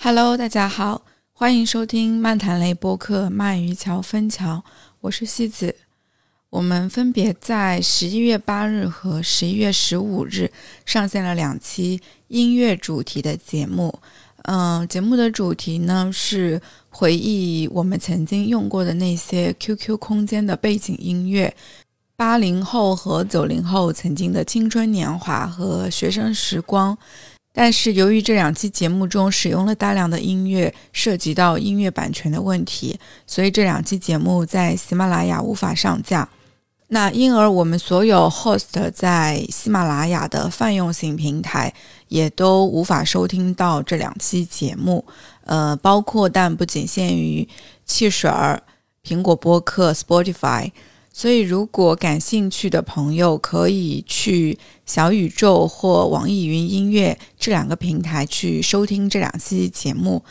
Hello，大家好，欢迎收听漫谈类播客《鳗鱼桥分桥》，我是西子。我们分别在十一月八日和十一月十五日上线了两期音乐主题的节目。嗯，节目的主题呢是回忆我们曾经用过的那些 QQ 空间的背景音乐，八零后和九零后曾经的青春年华和学生时光。但是由于这两期节目中使用了大量的音乐，涉及到音乐版权的问题，所以这两期节目在喜马拉雅无法上架。那因而我们所有 host 在喜马拉雅的泛用型平台也都无法收听到这两期节目，呃，包括但不仅限于汽水儿、苹果播客、Spotify。所以，如果感兴趣的朋友可以去小宇宙或网易云音乐这两个平台去收听这两期节目。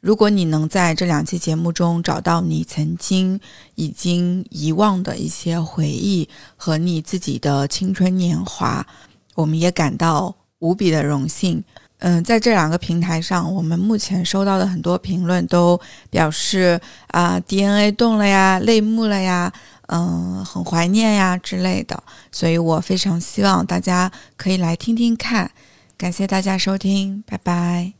如果你能在这两期节目中找到你曾经已经遗忘的一些回忆和你自己的青春年华，我们也感到无比的荣幸。嗯，在这两个平台上，我们目前收到的很多评论都表示啊，DNA 动了呀，泪目了呀。嗯，很怀念呀之类的，所以我非常希望大家可以来听听看。感谢大家收听，拜拜。